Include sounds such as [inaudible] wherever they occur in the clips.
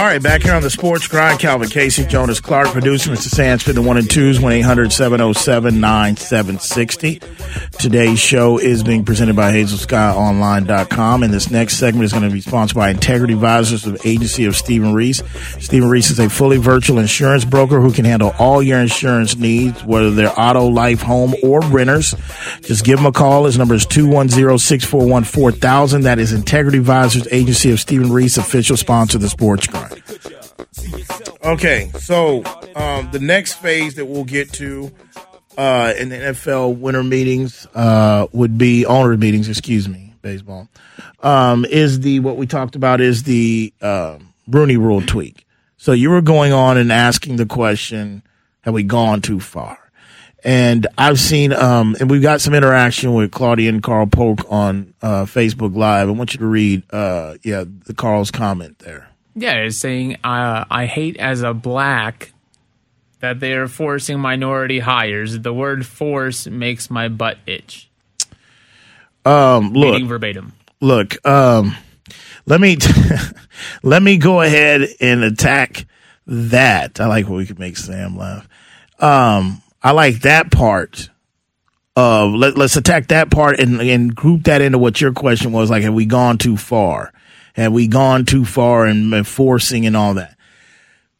All right, back here on the sports grind, Calvin Casey, Jonas Clark, producer, Mr. Sands for the one and twos, 1 800 707 9760. Today's show is being presented by HazelSkyOnline.com, and this next segment is going to be sponsored by Integrity Advisors of Agency of Stephen Reese. Stephen Reese is a fully virtual insurance broker who can handle all your insurance needs, whether they're auto, life, home, or renters. Just give him a call. His number is 210 641 4000. That is Integrity Advisors Agency of Stephen Reese, official sponsor of the Sports Grind. Okay, so um, the next phase that we'll get to uh, in the NFL winter meetings uh, would be owner meetings. Excuse me, baseball um, is the what we talked about is the uh, Rooney Rule tweak. So you were going on and asking the question, have we gone too far? And I've seen, um, and we've got some interaction with Claudia and Carl Polk on uh, Facebook Live. I want you to read, uh, yeah, the Carl's comment there. Yeah, it's saying, uh, I hate as a black that they are forcing minority hires. The word force makes my butt itch. Um, look, Reading verbatim. look, um, let me [laughs] let me go ahead and attack that. I like when we can make Sam laugh. Um, I like that part of let, let's attack that part and, and group that into what your question was like. Have we gone too far? Have we gone too far in forcing and all that?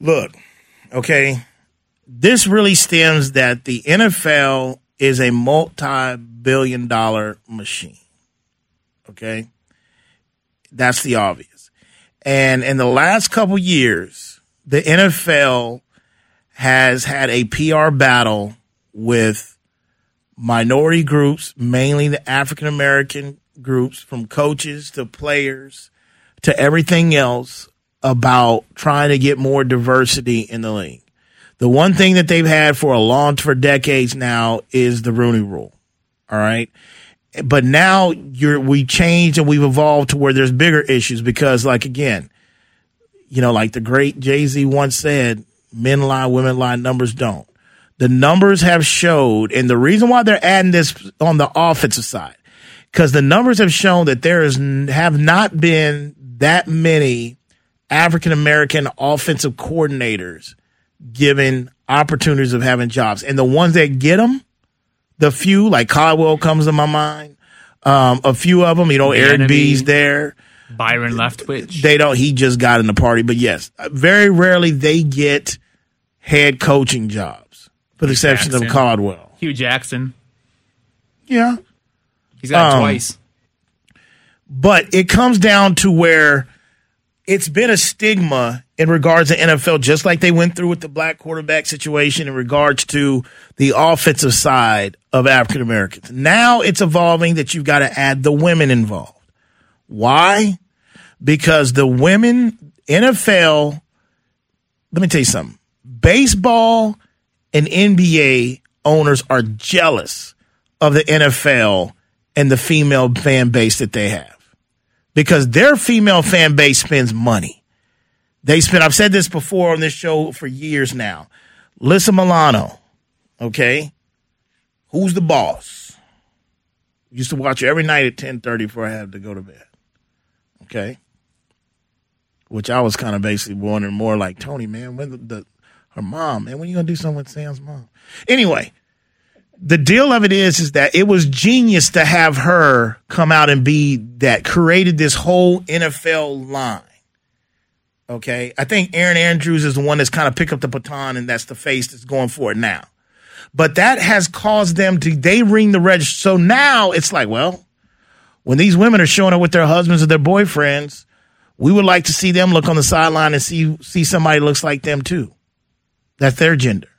Look, okay, this really stems that the NFL is a multi-billion dollar machine. Okay. That's the obvious. And in the last couple years, the NFL has had a PR battle with minority groups, mainly the African American groups, from coaches to players to everything else about trying to get more diversity in the league. The one thing that they've had for a long, for decades now is the Rooney rule. All right but now you're we changed and we've evolved to where there's bigger issues because like again you know like the great jay-z once said men lie women lie numbers don't the numbers have showed and the reason why they're adding this on the offensive side because the numbers have shown that there is have not been that many african american offensive coordinators given opportunities of having jobs and the ones that get them the few like Caldwell comes to my mind. Um, a few of them, you know, The Eric Bieniemy. B's there. Byron Leftwich. They don't. He just got in the party, but yes, very rarely they get head coaching jobs, with the exception of. Caldwell. Hue Jackson. Yeah, He's got it Um, twice. but it comes down to where it's been a stigma in regards to NFL, just like they went through with the black quarterback situation in regards to the offensive side of African Americans. Now it's evolving that you've got to add the women involved. Why? Because the women, NFL, let me tell you something. Baseball and NBA owners are jealous of the NFL and the female fan base that they have because their female fan base spends money. They spend, I've said this before on this show for years now. Alyssa Milano, okay? Who's the boss? Used to watch her every night at 1030 before I had to go to bed. Okay? Which I was kind of basically wondering more like, Tony, man, when the, the her mom, man, when you gonna do something with Sam's mom? Anyway, the deal of it is is that it was genius to have her come out and be that created this whole NFL line. Okay, I think Erin Andrews is the one that's kind of picked up the baton, and that's the face that's going for it now. But that has caused them to they ring the register. So now it's like, well, when these women are showing up with their husbands or their boyfriends, we would like to see them look on the sideline and see see somebody looks like them too. That's their gender.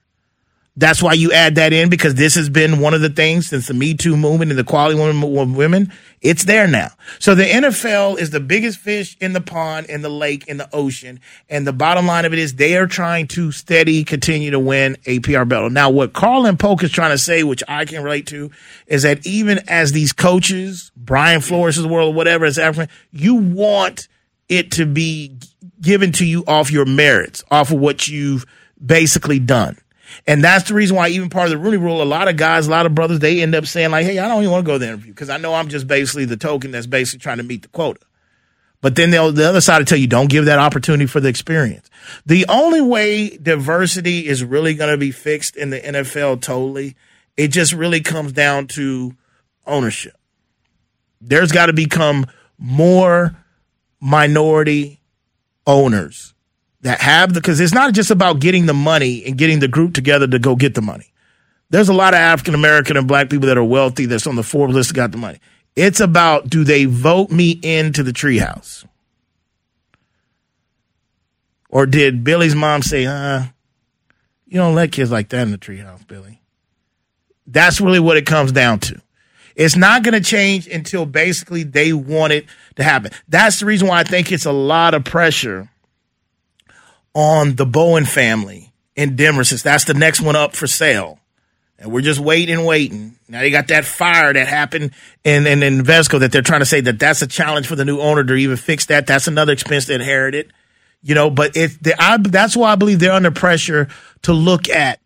That's why you add that in because this has been one of the things since the Me Too movement and the quality women, women. It's there now. So the NFL is the biggest fish in the pond, in the lake, in the ocean. And the bottom line of it is they are trying to steady continue to win a PR battle. Now, what Carl and Polk is trying to say, which I can relate to, is that even as these coaches, Brian Flores of the world, whatever, as African, you want it to be given to you off your merits, off of what you've basically done. And that's the reason why, even part of the Rooney Rule, a lot of guys, a lot of brothers, they end up saying like, "Hey, I don't even want to go to the interview because I know I'm just basically the token that's basically trying to meet the quota." But then they'll, the other side will tell you, don't give that opportunity for the experience. The only way diversity is really going to be fixed in the NFL totally, it just really comes down to ownership. There's got to become more minority owners that have the, because it's not just about getting the money and getting the group together to go get the money. There's a lot of African American and black people that are wealthy that's on the Forbes list that got the money. It's about do they vote me into the treehouse? Or did Billy's mom say, uh, you don't let kids like that in the treehouse, Billy? That's really what it comes down to. It's not going to change until basically they want it to happen. That's the reason why I think it's a lot of pressure on the Bowlen family in Denver, since that's the next one up for sale. And we're just waiting and waiting. Now they got that fire that happened in, in, in Vesco that they're trying to say that that's a challenge for the new owner to even fix that. That's another expense to inherit it. You know, but it, the, I, that's why I believe they're under pressure to look at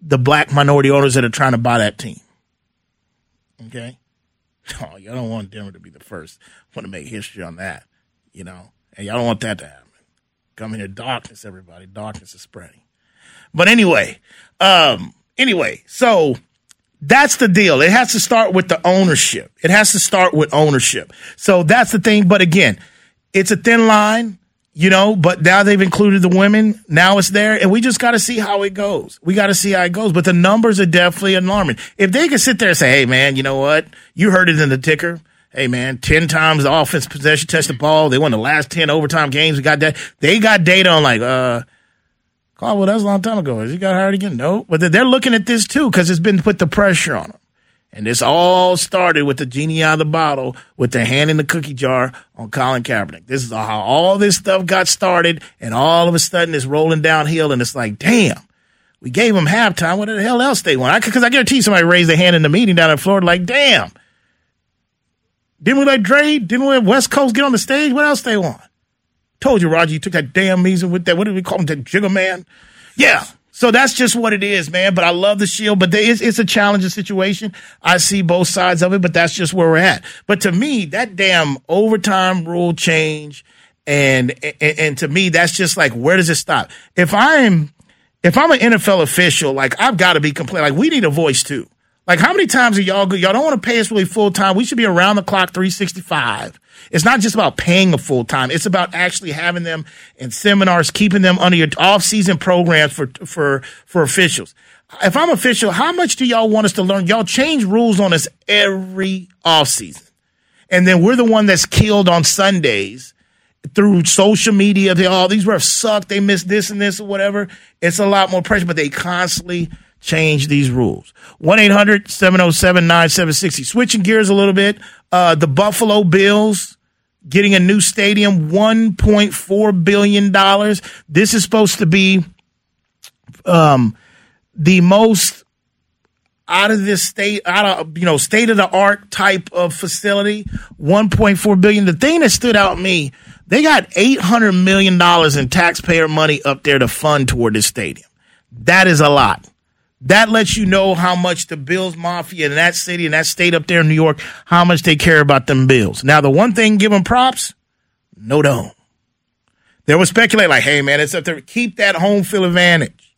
the black minority owners that are trying to buy that team. Okay. [laughs] Oh, y'all don't want Denver to be the first. Want to make history on that, you know, and y'all don't want that to happen. Coming here, darkness, everybody. Darkness is spreading. But anyway, um, anyway, so that's the deal. It has to start with the ownership. It has to start with ownership. So that's the thing. But again, it's a thin line you know, but now they've included the women. Now it's there, and we just got to see how it goes. We got to see how it goes. But the numbers are definitely alarming. If they could sit there and say, "Hey, man, you know what? You heard it in the ticker. Hey, man, ten times the offense possession, touch the ball. They won the last ten overtime games. We got that. They got data on like, uh, Carl, well, that was a long time ago. Has he got hired again? No, but they're looking at this too because it's been put the pressure on them. And this all started with the genie out of the bottle, with the hand in the cookie jar on Colin Kaepernick. This is how all this stuff got started, and all of a sudden it's rolling downhill, and it's like, damn, we gave them halftime. What the hell else they want? Because I, I guarantee somebody raised their hand in the meeting down in Florida, like, damn. Didn't we let Dre? Didn't we let West Coast get on the stage? What else they want? Told you, Roger, you took that damn meeting with that. What did we call him? That Jigga Man? Yeah. So that's just what it is, man. But I love the shield, but it's, it's a challenging situation. I see both sides of it, but that's just where we're at. But to me, that damn overtime rule change and, and, and to me, that's just like, where does it stop? If I'm, if I'm an NFL official, like I've got to be complaining. Like we need a voice too. Like how many times are y'all good? Y'all don't want to pay us really full time. We should be around the clock 365. It's not just about paying a full time. It's about actually having them in seminars, keeping them under your off season programs for, for, for officials. If I'm official, how much do y'all want us to learn? Y'all change rules on us every off season. And then we're the one that's killed on Sundays through social media. They all oh, these refs suck. They miss this and this or whatever. It's a lot more pressure, but they constantly change these rules. 1 800 707 9760. Switching gears a little bit, uh, the Buffalo Bills getting a new stadium, $1.4 billion. This is supposed to be um, the most out of this state, out of, you know, state of the art type of facility, $1.4 billion. The thing that stood out to me, they got 800 million dollars in taxpayer money up there to fund toward this stadium. That is a lot that lets you know how much the Bills Mafia in that city and that state up there in New York, how much they care about them Bills. Now, the one thing, give them props, no don't. There was speculate like, hey man, it's up there. Keep that home field advantage.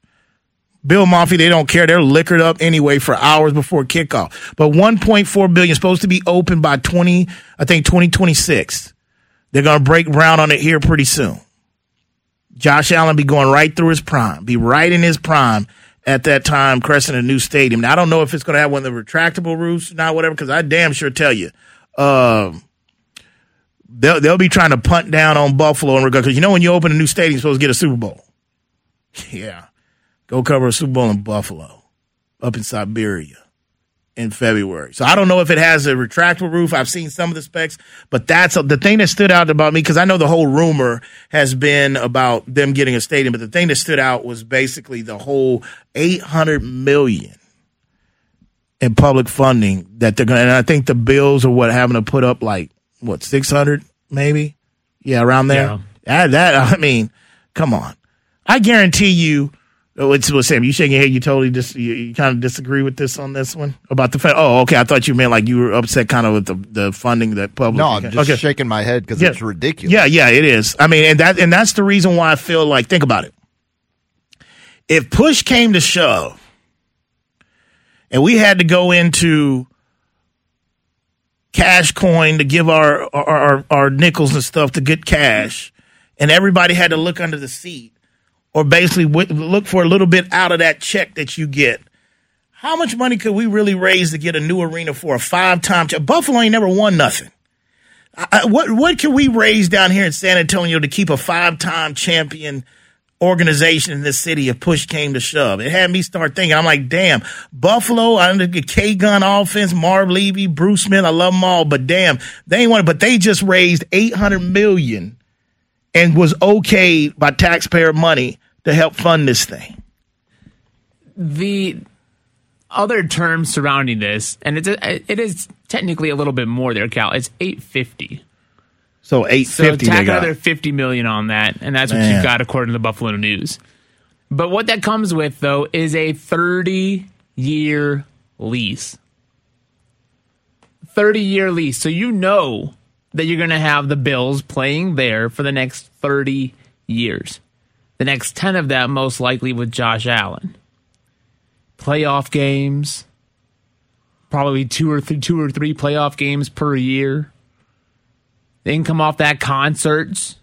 Bill Mafia, they don't care. They're liquored up anyway for hours before kickoff. But 1.4 billion supposed to be open by 20, I think 2026. They're going to break ground on it here pretty soon. Josh Allen be going right through his prime, be right in his prime at that time cresting a new stadium. Now I don't know if it's going to have one of the retractable roofs, or not whatever, because I damn sure tell you, um, they'll they'll be trying to punt down on Buffalo in regard because you know when you open a new stadium, you're supposed to get a Super Bowl. [laughs] Yeah, go cover a Super Bowl in Buffalo, up in Siberia in February. So I don't know if it has a retractable roof. I've seen some of the specs, but that's a, the thing that stood out about me because I know the whole rumor has been about them getting a stadium, but the thing that stood out was basically the whole 800 million in public funding that they're going to, and I think the bills are what having to put up like what 600 maybe. Yeah, around there. Yeah. That, that [laughs] I mean, come on. I guarantee you Oh, what's, what's Sam? You shaking your head? You totally dis, you, you kind of disagree with this on this one about the fact? Oh, okay. I thought you meant like you were upset kind of with the, the funding that public. No, I'm just okay. shaking my head because Yeah. it's ridiculous. Yeah, yeah, it is. I mean, and that and that's the reason why I feel like think about it. If push came to shove, and we had to go into cash coin to give our our, our, our nickels and stuff to get cash, and everybody had to look under the seat, or basically look for a little bit out of that check that you get. How much money could we really raise to get a new arena for a five-time? Ch- Buffalo ain't never won nothing. I, what what can we raise down here in San Antonio to keep a five time champion organization in this city if push came to shove? It had me start thinking. I'm like, damn, Buffalo I under the K gun offense, Marv Levy, Bruce Smith, I love them all, but damn, they ain't want. But they just raised 800 million and was okayed by taxpayer money to help fund this thing. the other terms surrounding this, and it's a, it is technically a little bit more there, Cal. It's eight fifty. So So 850 tack they got. another fifty million on that, and that's what Man. you've got according to the Buffalo News. But what that comes with, though, is a thirty-year lease. Thirty-year lease, so you know that you're going to have the Bills playing there for the next thirty years. The next ten of that, most likely, with Josh Allen. Playoff games, probably two or th- two or three playoff games per year the income off that concerts.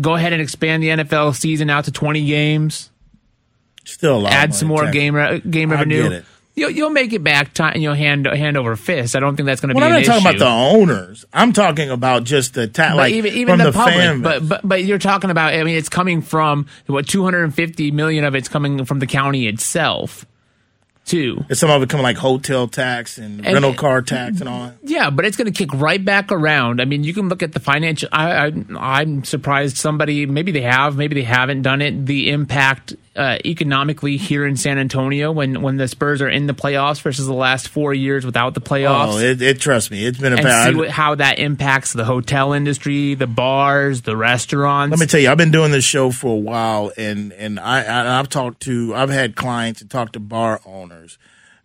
Go ahead and expand the NFL season out to 20 games. Still a lot. add some more game re- game revenue. You'll, you'll make it back time. You'll hand hand over fist. I don't think that's going to Well, be I'm an not talking issue. about the owners. I'm talking about just the ta- like even even from the, public, but, but but you're talking about. I mean, it's coming from what 250 million of it's coming from the county itself, too. And some of it coming like hotel tax and, And- rental car tax and all. Yeah, but it's going to kick right back around. I mean, you can look at the financial. I, I, I'm surprised somebody, maybe they have, maybe they haven't done it. The impact uh, economically here in San Antonio when when the Spurs are in the playoffs versus the last four years without the playoffs. Oh, it, it trust me, it's been a and bad. see what, how that impacts the hotel industry, the bars, the restaurants. Let me tell you, I've been doing this show for a while, and and I, I I've talked to, I've had clients and talked to bar owners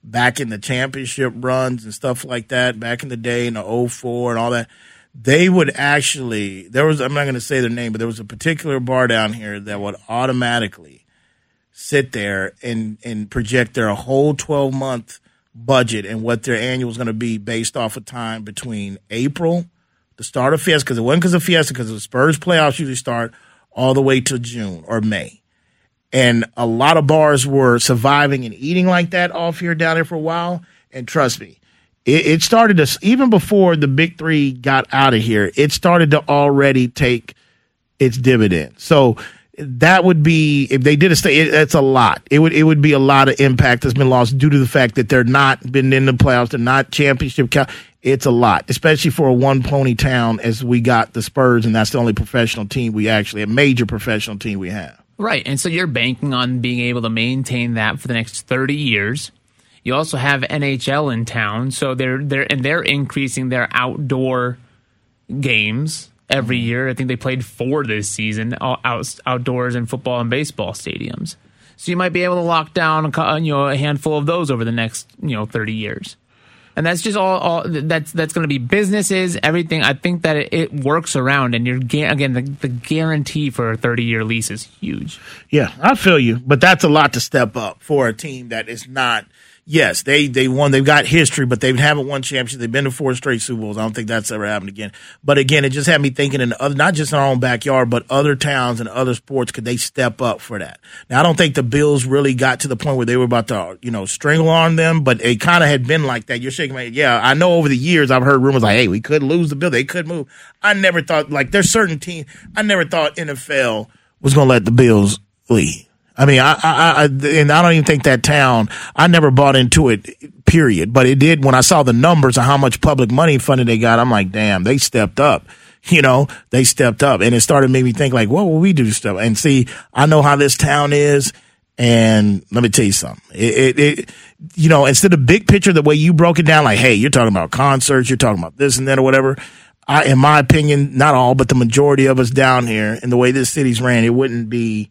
back in the championship runs and stuff like that, back in the day in the 04 and all that. They would actually, there was, I'm not going to say their name, but there was a particular bar down here that would automatically sit there and and project their whole 12 month budget and what their annual is going to be based off of time between April, the start of Fiesta, because it wasn't because of Fiesta, because the Spurs playoffs usually start all the way to June or May. And a lot of bars were surviving and eating like that off here down there for a while. And trust me, it, it started to, even before the big three got out of here, it started to already take its dividend. So that would be if they did a stay. It, that's a lot. It would it would be a lot of impact that's been lost due to the fact that they're not been in the playoffs. They're not championship. It's a lot, especially for a one pony town as we got the Spurs, and that's the only professional team we actually a major professional team we have. Right. And so you're banking on being able to maintain that for the next 30 years. You also have NHL in town, so they're they're and they're increasing their outdoor games every year. I think they played four this season out, out- outdoors in football and baseball stadiums. So you might be able to lock down a, uh, you know a handful of those over the next you know 30 years. And that's just all, all that's that's going to be businesses, everything. I think that it, it works around, and you're again the, the guarantee for a 30 year lease is huge. Yeah, I feel you, but that's a lot to step up for a team that is not. Yes, they they won. They've got history, but they haven't won championships. They've been to four straight Super Bowls. I don't think that's ever happened again. But again, it just had me thinking in other, not just in our own backyard, but other towns and other sports. Could they step up for that? Now, I don't think the Bills really got to the point where they were about to, you know, strangle on them, but it kind of had been like that. You're shaking my head. Yeah, I know over the years I've heard rumors like, hey, we could lose the Bills. They could move. I never thought like there's certain teams. I never thought NFL was going to let the Bills leave. I mean, I, I, I, and I don't even think that town. I never bought into it. Period. But it did when I saw the numbers of how much public money funding they got. I'm like, damn, they stepped up. You know, they stepped up, and it started make me think like, what will we do stuff? And see, I know how this town is, and let me tell you something. It, it, it you know, instead of big picture, the way you broke it down, like, hey, you're talking about concerts, you're talking about this and that or whatever. I, in my opinion, not all, but the majority of us down here, and the way this city's ran, it wouldn't be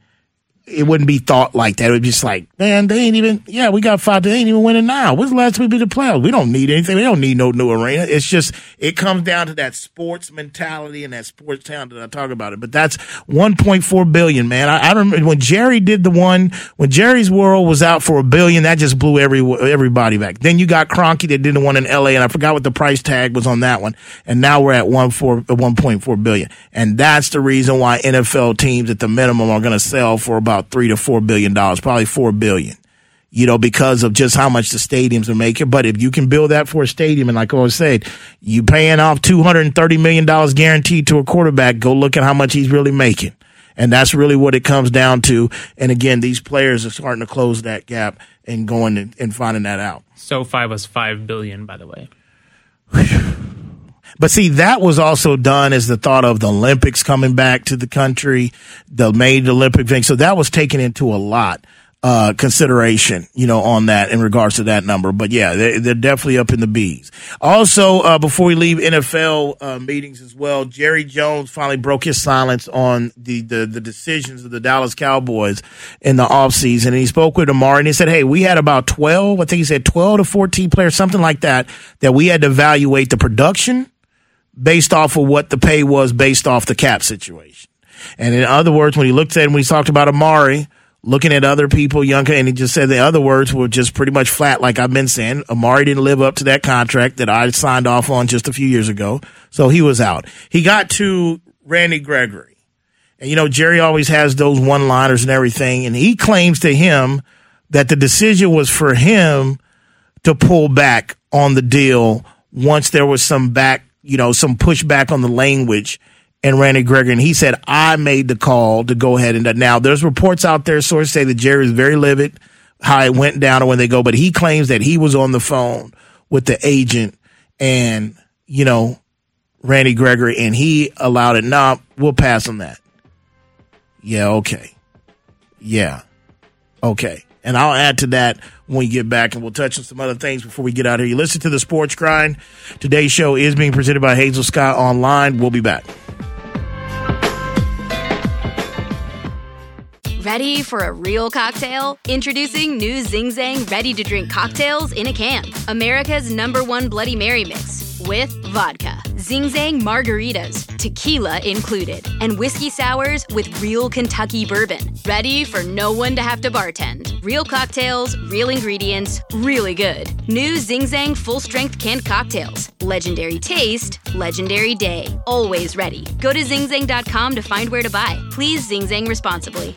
it wouldn't be thought like that. It would be just like, man, they ain't even, yeah, we got five, they ain't even winning now. When's the last we beat the playoffs? We don't need anything. We don't need no new arena. It's just, it comes down to that sports mentality and that sports town that I talk about it. But that's 1.4 billion, man. I, I remember when Jerry did the one, when Jerry's World was out for a billion, that just blew every, everybody back. Then you got Kroenke that did the one in LA and I forgot what the price tag was on that one. And now we're at 1.4 billion. And that's the reason why NFL teams at the minimum are going to sell for about about three to four billion dollars, probably four billion. You know, because of just how much the stadiums are making. But if you can build that for a stadium, and like I always said, you paying off two hundred and thirty million dollars guaranteed to a quarterback, go look at how much he's really making. And that's really what it comes down to. And again, these players are starting to close that gap and going and, and finding that out. SoFi was five billion, by the way. [sighs] [sighs] [sighs] But see, that was also done as the thought of the Olympics coming back to the country, the made Olympic thing. So that was taken into a lot uh, consideration, you know, on that in regards to that number. But yeah, they're, they're definitely up in the bees. Also, uh, before we leave NFL uh, meetings as well, Jerry Jones finally broke his silence on the, the, the decisions of the Dallas Cowboys in the offseason. And he spoke with Amari and he said, Hey, we had about 12, I think he said 12 to 14 players, something like that, that we had to evaluate the production based off of what the pay was based off the cap situation. And in other words, when he looked at it, when he talked about Amari, looking at other people younger, and he just said the other words were just pretty much flat, like I've been saying. Amari didn't live up to that contract that I signed off on just a few years ago. So he was out. He got to Randy Gregory. And you know, Jerry always has those one liners and everything. And he claims to him that the decision was for him to pull back on the deal once there was some back you know, some pushback on the language and Randy Gregory. And he said, I made the call to go ahead and now there's reports out there, sources say that Jerry is very livid how it went down or when they go, but he claims that he was on the phone with the agent and, you know, Randy Gregory and he allowed it. Nah, we'll pass on that. Yeah, okay. Yeah. Okay. And I'll add to that when we get back, and we'll touch on some other things before we get out here. You listen to the Sports Grind. Today's show is being presented by Hazel Sky Online. We'll be back. Ready for a real cocktail? Introducing new Zing Zang ready to drink cocktails in a can. America's number one Bloody Mary mix with vodka, Zing Zang margaritas, tequila included, and whiskey sours with real Kentucky bourbon. Ready for no one to have to bartend. Real cocktails, real ingredients, really good. New Zing Zang full strength canned cocktails. Legendary taste, legendary day. Always ready. Go to zingzang.com to find where to buy. Please Zing Zang responsibly.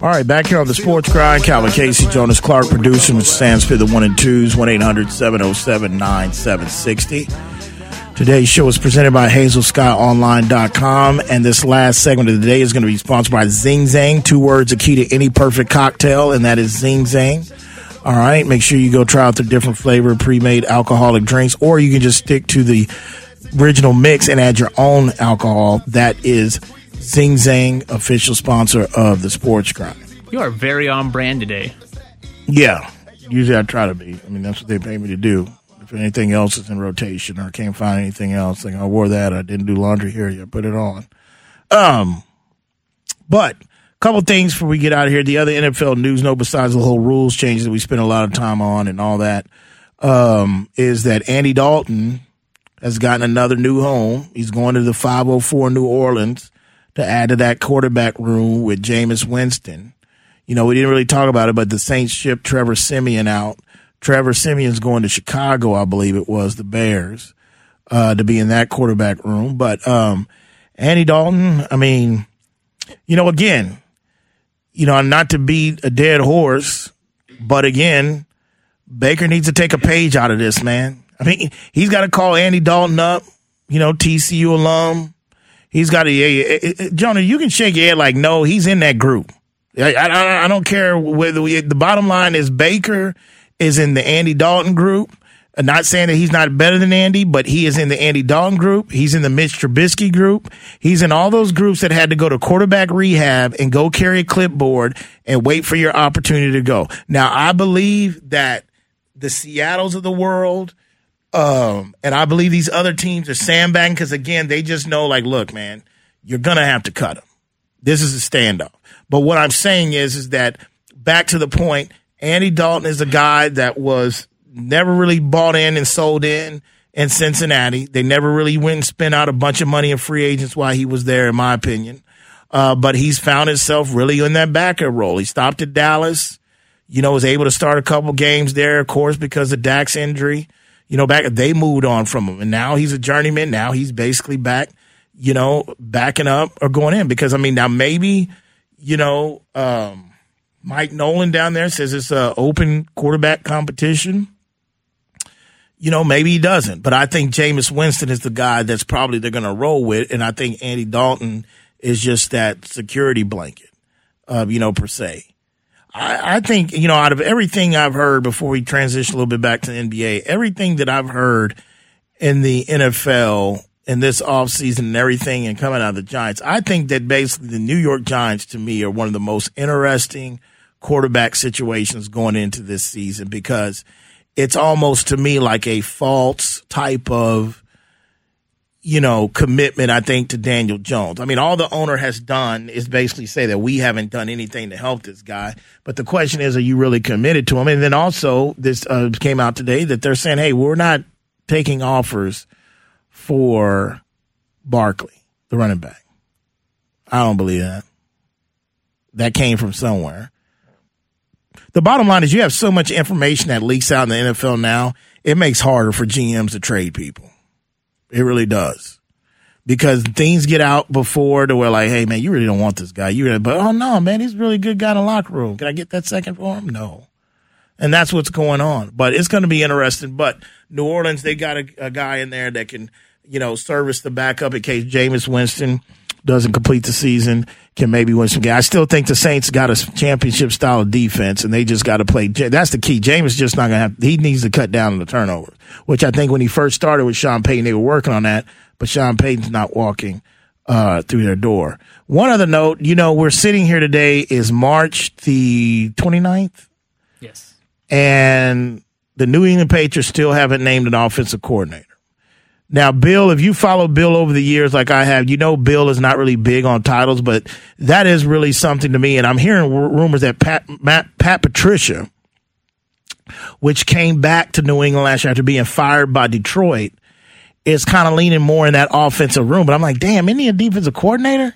All right, back here on the Sports Grind, Calvin Casey, Jonas Clark producing, which stands for the one and twos, 1 800 707 9760. Today's show is presented by HazelSkyOnline.com, and this last segment of the day is going to be sponsored by Zing Zang. Two words, a key to any perfect cocktail, and that is Zing Zang. All right, make sure you go try out the different flavor pre-made alcoholic drinks, or you can just stick to the original mix and add your own alcohol. That is Zing Zang, official sponsor of the Sports Grind. You are very on brand today. Yeah, usually I try to be. I mean, that's what they pay me to do. If anything else is in rotation or I can't find anything else, like I wore that, I didn't do laundry here yet, put it on. Um, but a couple things before we get out of here. The other NFL news note, besides the whole rules changes that we spent a lot of time on and all that, um, is that Andy Dalton has gotten another new home. He's going to the 504 New Orleans to add to that quarterback room with Jameis Winston. You know, we didn't really talk about it, but the Saints shipped Trevor Siemian out. Trevor Siemian's going to Chicago, I believe it was, the Bears, uh, to be in that quarterback room. But um, Andy Dalton, I mean, you know, again, you know, not to beat a dead horse, but again, Baker needs to take a page out of this, man. I mean, he's got to call Andy Dalton up, you know, TCU alum, He's got a. Jonah. You can shake your head like no, he's in that group. I, I, I don't care whether we, the bottom line is Baker is in the Andy Dalton group. I'm not saying that he's not better than Andy, but he is in the Andy Dalton group. He's in the Mitch Trubisky group. He's in all those groups that had to go to quarterback rehab and go carry a clipboard and wait for your opportunity to go. Now, I believe that the Seattles of the world, um, and I believe these other teams are sandbagging because again, they just know like, look, man, you're gonna have to cut him. This is a standoff. But what I'm saying is, is that back to the point, Andy Dalton is a guy that was never really bought in and sold in in Cincinnati. They never really went and spent out a bunch of money in free agents while he was there, in my opinion. Uh, but he's found himself really in that backer role. He stopped at Dallas, you know, was able to start a couple games there, of course, because of Dak's injury. You know, back they moved on from him, and now he's a journeyman. Now he's basically back, you know, backing up or going in because I mean, now maybe, you know, um, Mike Nolan down there says it's an open quarterback competition you know, maybe he doesn't. But I think Jameis Winston is the guy that's probably they're going to roll with, and I think Andy Dalton is just that security blanket, uh, you know, per se. I, I think you know, out of everything I've heard before we transition a little bit back to the NBA, everything that I've heard in the NFL in this offseason and everything and coming out of the Giants, I think that basically the New York Giants to me are one of the most interesting quarterback situations going into this season because – it's almost to me like a false type of you know commitment i think to daniel jones. I mean all the owner has done is basically say that we haven't done anything to help this guy. But the question is are you really committed to him? And then also this uh, came out today that they're saying hey we're not taking offers for barkley the running back. I don't believe that. That came from somewhere. The bottom line is you have so much information that leaks out in the NFL now, it makes harder for GMs to trade people. It really does. Because things get out before to where like, hey man, you really don't want this guy. You really, but oh no, man, he's a really good guy in the locker room. Can I get that second for him? No. And that's what's going on. But it's going to be interesting. But New Orleans, they got a, a guy in there that can, you know, service the backup in case Jameis Winston doesn't complete the season, can maybe win some games. I still think the Saints got a championship style of defense, and they just got to play. That's the key. Jameis just not going to have. He needs to cut down on the turnovers, which I think when he first started with Sean Payton, they were working on that, but Sean Payton's not walking uh, through their door. One other note, you know, we're sitting here today is March the 29th. Yes. And the New England Patriots still haven't named an offensive coordinator. Now, Bill, if you follow Bill over the years like I have, you know Bill is not really big on titles, but that is really something to me. And I'm hearing rumors that Pat, Matt, Pat Patricia, which came back to New England last year after being fired by Detroit, is kind of leaning more in that offensive room. But I'm like, damn, isn't he a defensive coordinator?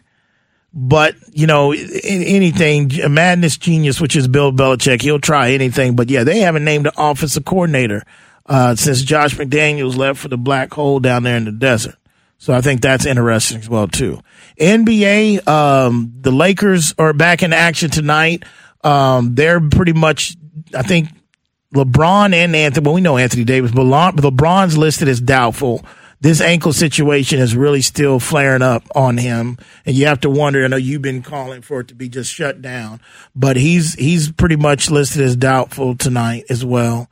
But, you know, anything, a madness genius, which is Bill Belichick, he'll try anything. But yeah, they haven't named an offensive coordinator uh, since Josh McDaniels left for the black hole down there in the desert. So I think that's interesting as well too. NBA, um, the Lakers are back in action tonight. Um, they're pretty much, I think, LeBron and Anthony. Well, we know Anthony Davis, but LeBron's listed as doubtful. This ankle situation is really still flaring up on him, and you have to wonder. I know you've been calling for it to be just shut down, but he's he's pretty much listed as doubtful tonight as well.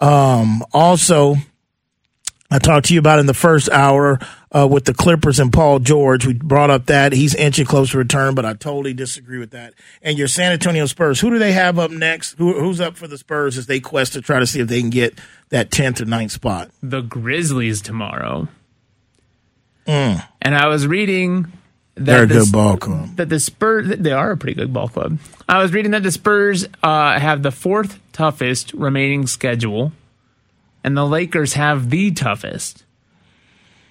Um, also, I talked to you about in the first hour uh, with the Clippers and Paul George. We brought up that he's inching close to return, but I totally disagree with that. And your San Antonio Spurs, who do they have up next? Who, who's up for the Spurs as they quest to try to see if they can get that 10th or 9th spot? The Grizzlies tomorrow. Mm. And I was reading that they're a the, good ball club. That the Spurs, they are a pretty good ball club. I was reading that the Spurs uh, have the fourth toughest remaining schedule, and the Lakers have the toughest.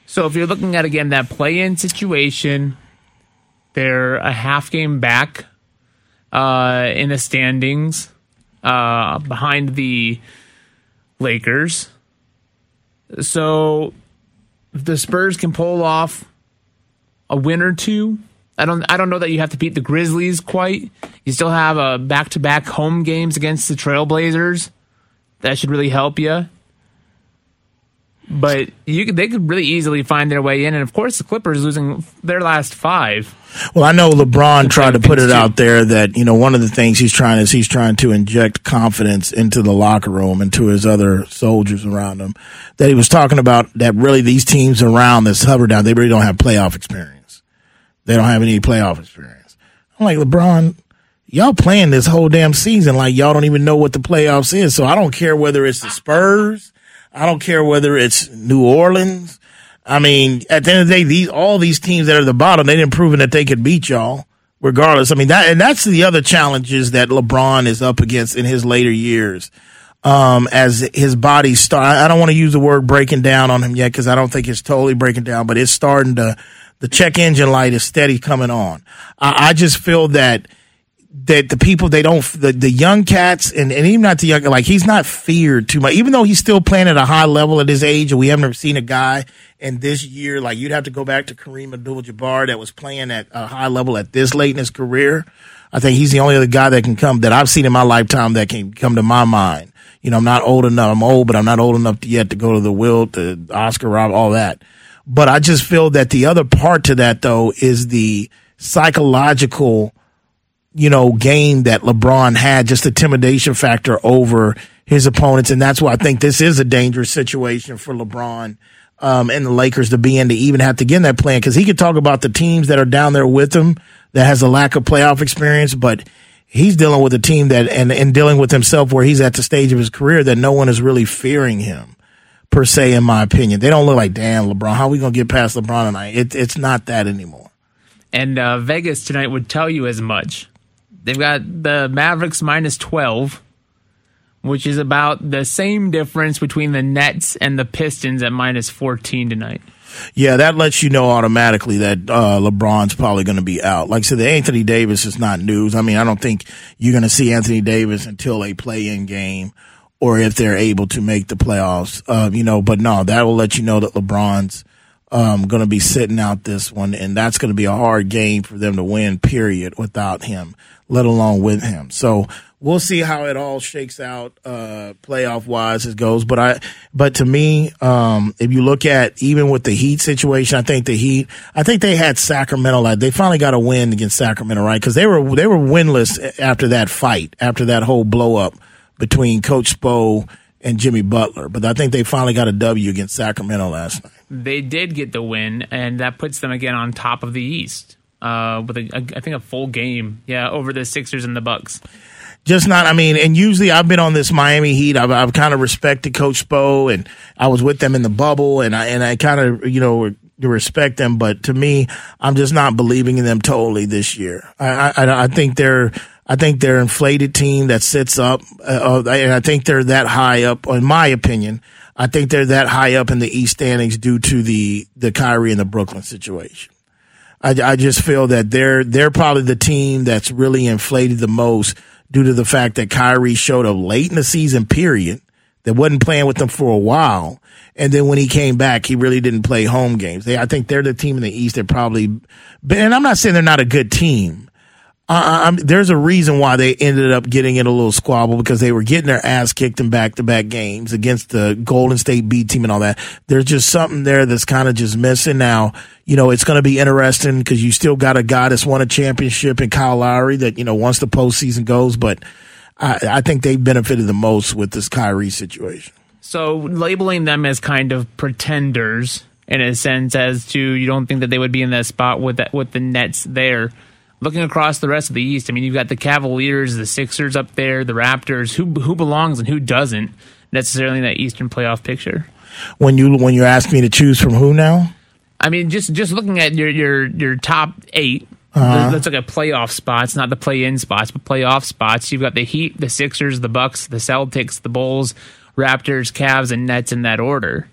So if you're looking at again that play-in situation, they're a half game back uh, in the standings uh, behind the Lakers. So the Spurs can pull off a win or two. I don't I don't know that you have to beat the Grizzlies quite. You still have uh, a back to back home games against the Trailblazers. That should really help you. but you they could really easily find their way in. And of course, the Clippers losing their last five. Well, I know LeBron tried to put it too. out there that you know one of the things he's trying is he's trying to inject confidence into the locker room and to his other soldiers around him. That he was talking about that really these teams around this hover down they really don't have playoff experience. They don't have any playoff experience. I'm like LeBron, y'all playing this whole damn season like y'all don't even know what the playoffs is. So I don't care whether it's the Spurs. I don't care whether it's New Orleans. I mean, at the end of the day, these all these teams that are at the bottom, they didn't proven that they could beat y'all, regardless. I mean, that and that's the other challenges that LeBron is up against in his later years. Um, as his body start, I don't want to use the word breaking down on him yet because I don't think it's totally breaking down, but it's starting to. The check engine light is steady coming on. I, I just feel that that the people they don't the, the young cats and, and even not the young like he's not feared too much. Even though he's still playing at a high level at his age and we haven't seen a guy in this year like you'd have to go back to Kareem Abdul-Jabbar that was playing at a high level at this late in his career. I think he's the only other guy that can come that I've seen in my lifetime that can come to my mind. You know I'm not old enough I'm old but I'm not old enough yet to go to the will the Oscar Rob all that but I just feel that the other part to that though is the psychological you know, game that LeBron had, just the intimidation factor over his opponents. And that's why I think this is a dangerous situation for LeBron um, and the Lakers to be in to even have to get in that plan. Cause he could talk about the teams that are down there with him that has a lack of playoff experience, but he's dealing with a team that, and, and dealing with himself where he's at the stage of his career that no one is really fearing him per se, in my opinion. They don't look like, damn, LeBron, how are we going to get past LeBron tonight? It, it's not that anymore. And uh, Vegas tonight would tell you as much. They've got the Mavericks minus 12, which is about the same difference between the Nets and the Pistons at minus 14 tonight. Yeah, that lets you know automatically that uh, LeBron's probably going to be out. Like I said, the Anthony Davis is not news. I mean, I don't think you're going to see Anthony Davis until a play-in game or if they're able to make the playoffs. Uh, you know, but no, that will let you know that LeBron's um, going to be sitting out this one, and that's going to be a hard game for them to win. Period, without him, let alone with him. So we'll see how it all shakes out, uh, playoff wise as goes. But I, but to me, um, if you look at even with the Heat situation, I think the Heat, I think they had Sacramento. Like they finally got a win against Sacramento, right? Because they were they were winless after that fight, after that whole blow up between Coach Spo and Jimmy Butler. But I think they finally got a W against Sacramento last night. They did get the win, and that puts them again on top of the East uh, with a, a, I think a full game, yeah, over the Sixers and the Bucks. Just not. I mean, and usually I've been on this Miami Heat. I've, I've kind of respected Coach Spo, and I was with them in the bubble, and I and I kind of you know respect them. But to me, I'm just not believing in them totally this year. I I, I think they're. I think they're inflated team that sits up, uh, and I think they're that high up. In my opinion, I think they're that high up in the East standings due to the the Kyrie and the Brooklyn situation. I, I just feel that they're they're probably the team that's really inflated the most due to the fact that Kyrie showed up late in the season period that wasn't playing with them for a while. And then when he came back, he really didn't play home games. They, I think they're the team in the East that probably, and I'm not saying they're not a good team. Uh, there's a reason why they ended up getting in a little squabble because they were getting their ass kicked in back to back games against the Golden State B team and all that. There's just something there that's kind of just missing. Now, you know, it's going to be interesting because you still got a guy that's won a championship in Kyle Lowry that, you know, once the postseason goes, but I, I think they benefited the most with this Kyrie situation. So labeling them as kind of pretenders in a sense as to you don't think that they would be in that spot with that, with the Nets there looking across the rest of the East, I mean, you've got the Cavaliers, the Sixers up there, the Raptors. Who who belongs and who doesn't necessarily in that Eastern playoff picture? When you when you ask me to choose from who now? I mean, just just looking at your your your top 8 Uh-huh. That's like a playoff spots, not the play-in spots, but playoff spots. You've got the Heat, the Sixers, the Bucks, the Celtics, the Bulls, Raptors, Cavs, and Nets in that order.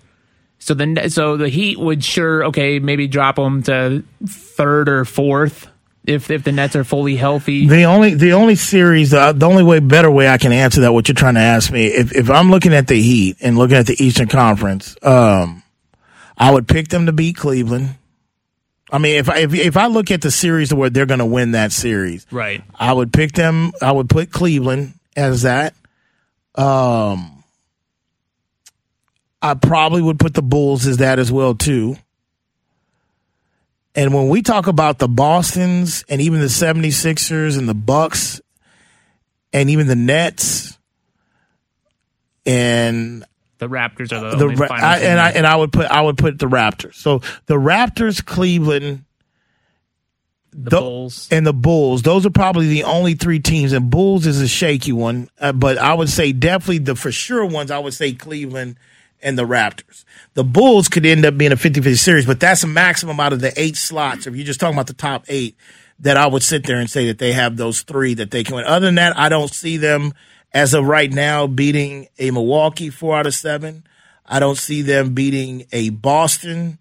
So the so the Heat would sure okay maybe drop them to third or fourth if if the Nets are fully healthy. The only the only series uh, the only way better way I can answer that what you're trying to ask me if if I'm looking at the Heat and looking at the Eastern Conference, um, I would pick them to beat Cleveland. I mean, if I, if if I look at the series where they're going to win that series, Right. I would pick them. I would put Cleveland as that. Um, I probably would put the Bulls as that as well too. And when we talk about the Bostons and even the 76ers and the Bucks and even the Nets and The Raptors are the, the only I, and I and I would put I would put the Raptors. So the Raptors, Cleveland, the tho- Bulls. and the Bulls. Those are probably the only three teams. And Bulls is a shaky one, uh, but I would say definitely the for sure ones. I would say Cleveland and the Raptors. The Bulls could end up being a 50-50 series, but that's a maximum out of the eight slots. If you're just talking about the top eight, that I would sit there and say that they have those three that they can win. Other than that, I don't see them as of right now beating a Milwaukee four out of seven. I don't see them beating a Boston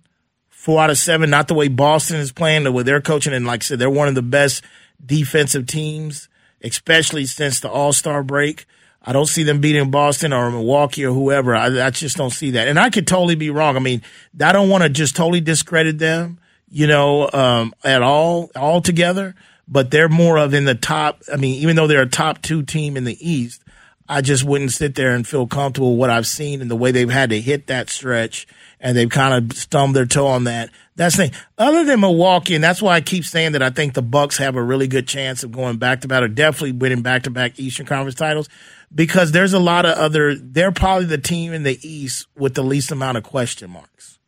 four out of seven. Not the way Boston is playing, the way they're coaching, and like I said, they're one of the best defensive teams, especially since the All Star break. I don't see them beating Boston or Milwaukee or whoever. I, I just don't see that, and I could totally be wrong. I mean, I don't want to just totally discredit them, you know, um, at all altogether. But they're more of in the top. I mean, even though they're a top two team in the East, I just wouldn't sit there and feel comfortable what I've seen and the way they've had to hit that stretch and they've kind of stumped their toe on that. That's the thing. Other than Milwaukee, and that's why I keep saying that I think the Bucks have a really good chance of going back to back or definitely winning back to back Eastern Conference titles because there's a lot of other they're probably the team in the East with the least amount of question marks.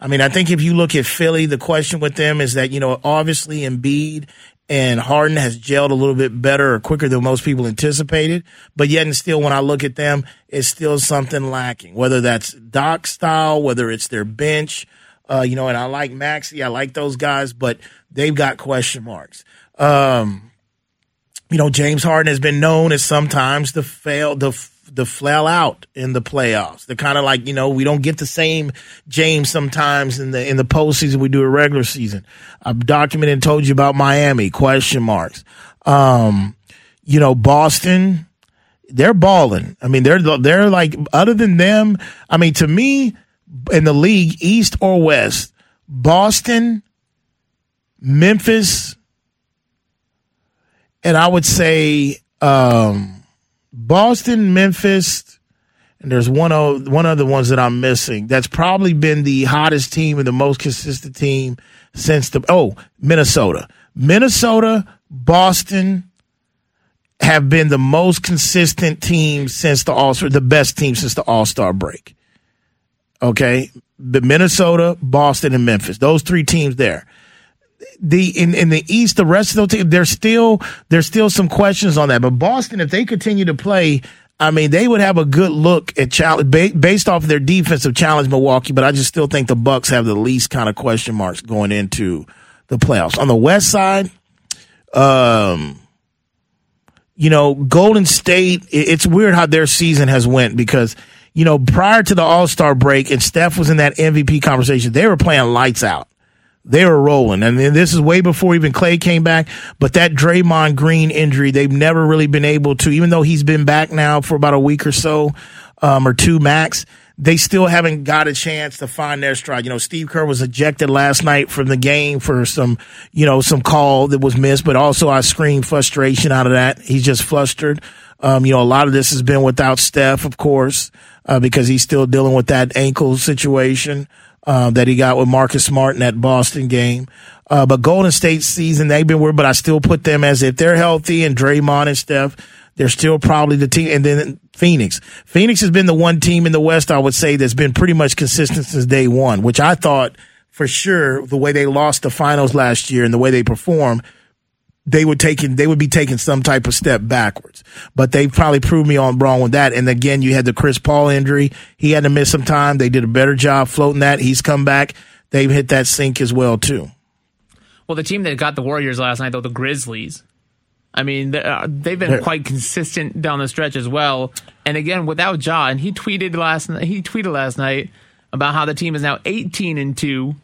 I mean, I think if you look at Philly, the question with them is that, you know, obviously Embiid and Harden has gelled a little bit better or quicker than most people anticipated. But yet and still, when I look at them, it's still something lacking, whether that's Doc style, whether it's their bench, uh, you know, and I like Maxey, I like those guys, but they've got question marks. Um, you know, James Harden has been known as sometimes the fail, the the flail out in the playoffs. They're kind of like you know we don't get the same James sometimes in the in the postseason we do a regular season. I've documented and told you about Miami question marks. Um, you know Boston, they're balling. I mean they're they're like other than them. I mean to me in the league East or West, Boston, Memphis and I would say um, Boston, Memphis, and there's one o- one other ones that I'm missing. That's probably been the hottest team and the most consistent team since the oh Minnesota, Minnesota, Boston have been the most consistent team since the All Star, the best team since the All Star break. Okay, the Minnesota, Boston, and Memphis, those three teams there the in, in the East, the rest of the team, there's still there's still some questions on that. But Boston, if they continue to play, I mean, they would have a good look at challenge based off of their defensive challenge Milwaukee. But I just still think the Bucks have the least kind of question marks going into the playoffs. On the West side, um, you know, Golden State. It's weird how their season has went because you know prior to the All Star break and Steph was in that MVP conversation, they were playing lights out they were rolling. And this is way before even Clay came back. But that Draymond Green injury, they've never really been able to, even though he's been back now for about a week or so, um, or two max, they still haven't got a chance to find their stride. You know, Steve Kerr was ejected last night from the game for some, you know, some call that was missed, but also I screamed frustration out of that. He's just flustered. Um, you know, a lot of this has been without Steph, of course, uh, because he's still dealing with that ankle situation uh, that he got with Marcus Smart in that Boston game. Uh, but Golden State season, they've been weird, but I still put them as if they're healthy and Draymond and Steph, they're still probably the team. And then Phoenix. Phoenix has been the one team in the West, I would say, that's been pretty much consistent since day one, which I thought for sure the way they lost the finals last year and the way they performed, they would taking they would be taking some type of step backwards. But they probably proved me on wrong with that. And again, you had the Chris Paul injury. He had to miss some time. They did a better job floating that. He's come back. They've hit that sink as well too. Well, the team that got the Warriors last night, though, the Grizzlies. I mean, they- uh, they've been quite consistent down the stretch as well. And again, without Ja, and he tweeted last. He tweeted last night about how the team is now 18 and two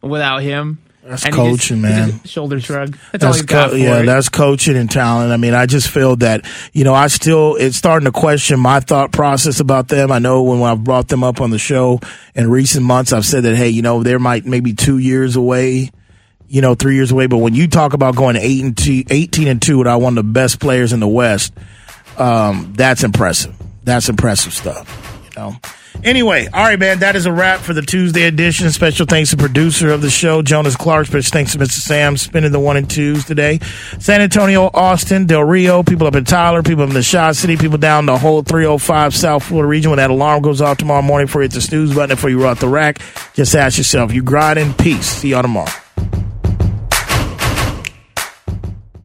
without him. That's And he just- coaching, man. shoulder shrug. That's, all That's got co- yeah, it. that's coaching and talent. I mean, I just feel that you know, I still it's starting to question my thought process about them. I know when I've brought them up on the show in recent months, I've said that hey, you know, they're might maybe two years away, you know, three years away. But when you talk about going eight and two, 18 and two without one of the best players in the West, um, that's impressive. That's impressive stuff. Know. Anyway, all right, man. That is a wrap for the Tuesday edition. Special thanks to producer of the show, Jonas Clark. Special thanks to Mr. Sam spinning the one and twos today. San Antonio, Austin, Del Rio, people up in Tyler, people in the Shaw City, people down the whole 305 South Florida region. When that alarm goes off tomorrow morning for you hit the snooze button before you roll out the rack, just ask yourself, you grind in Peace. See y'all tomorrow.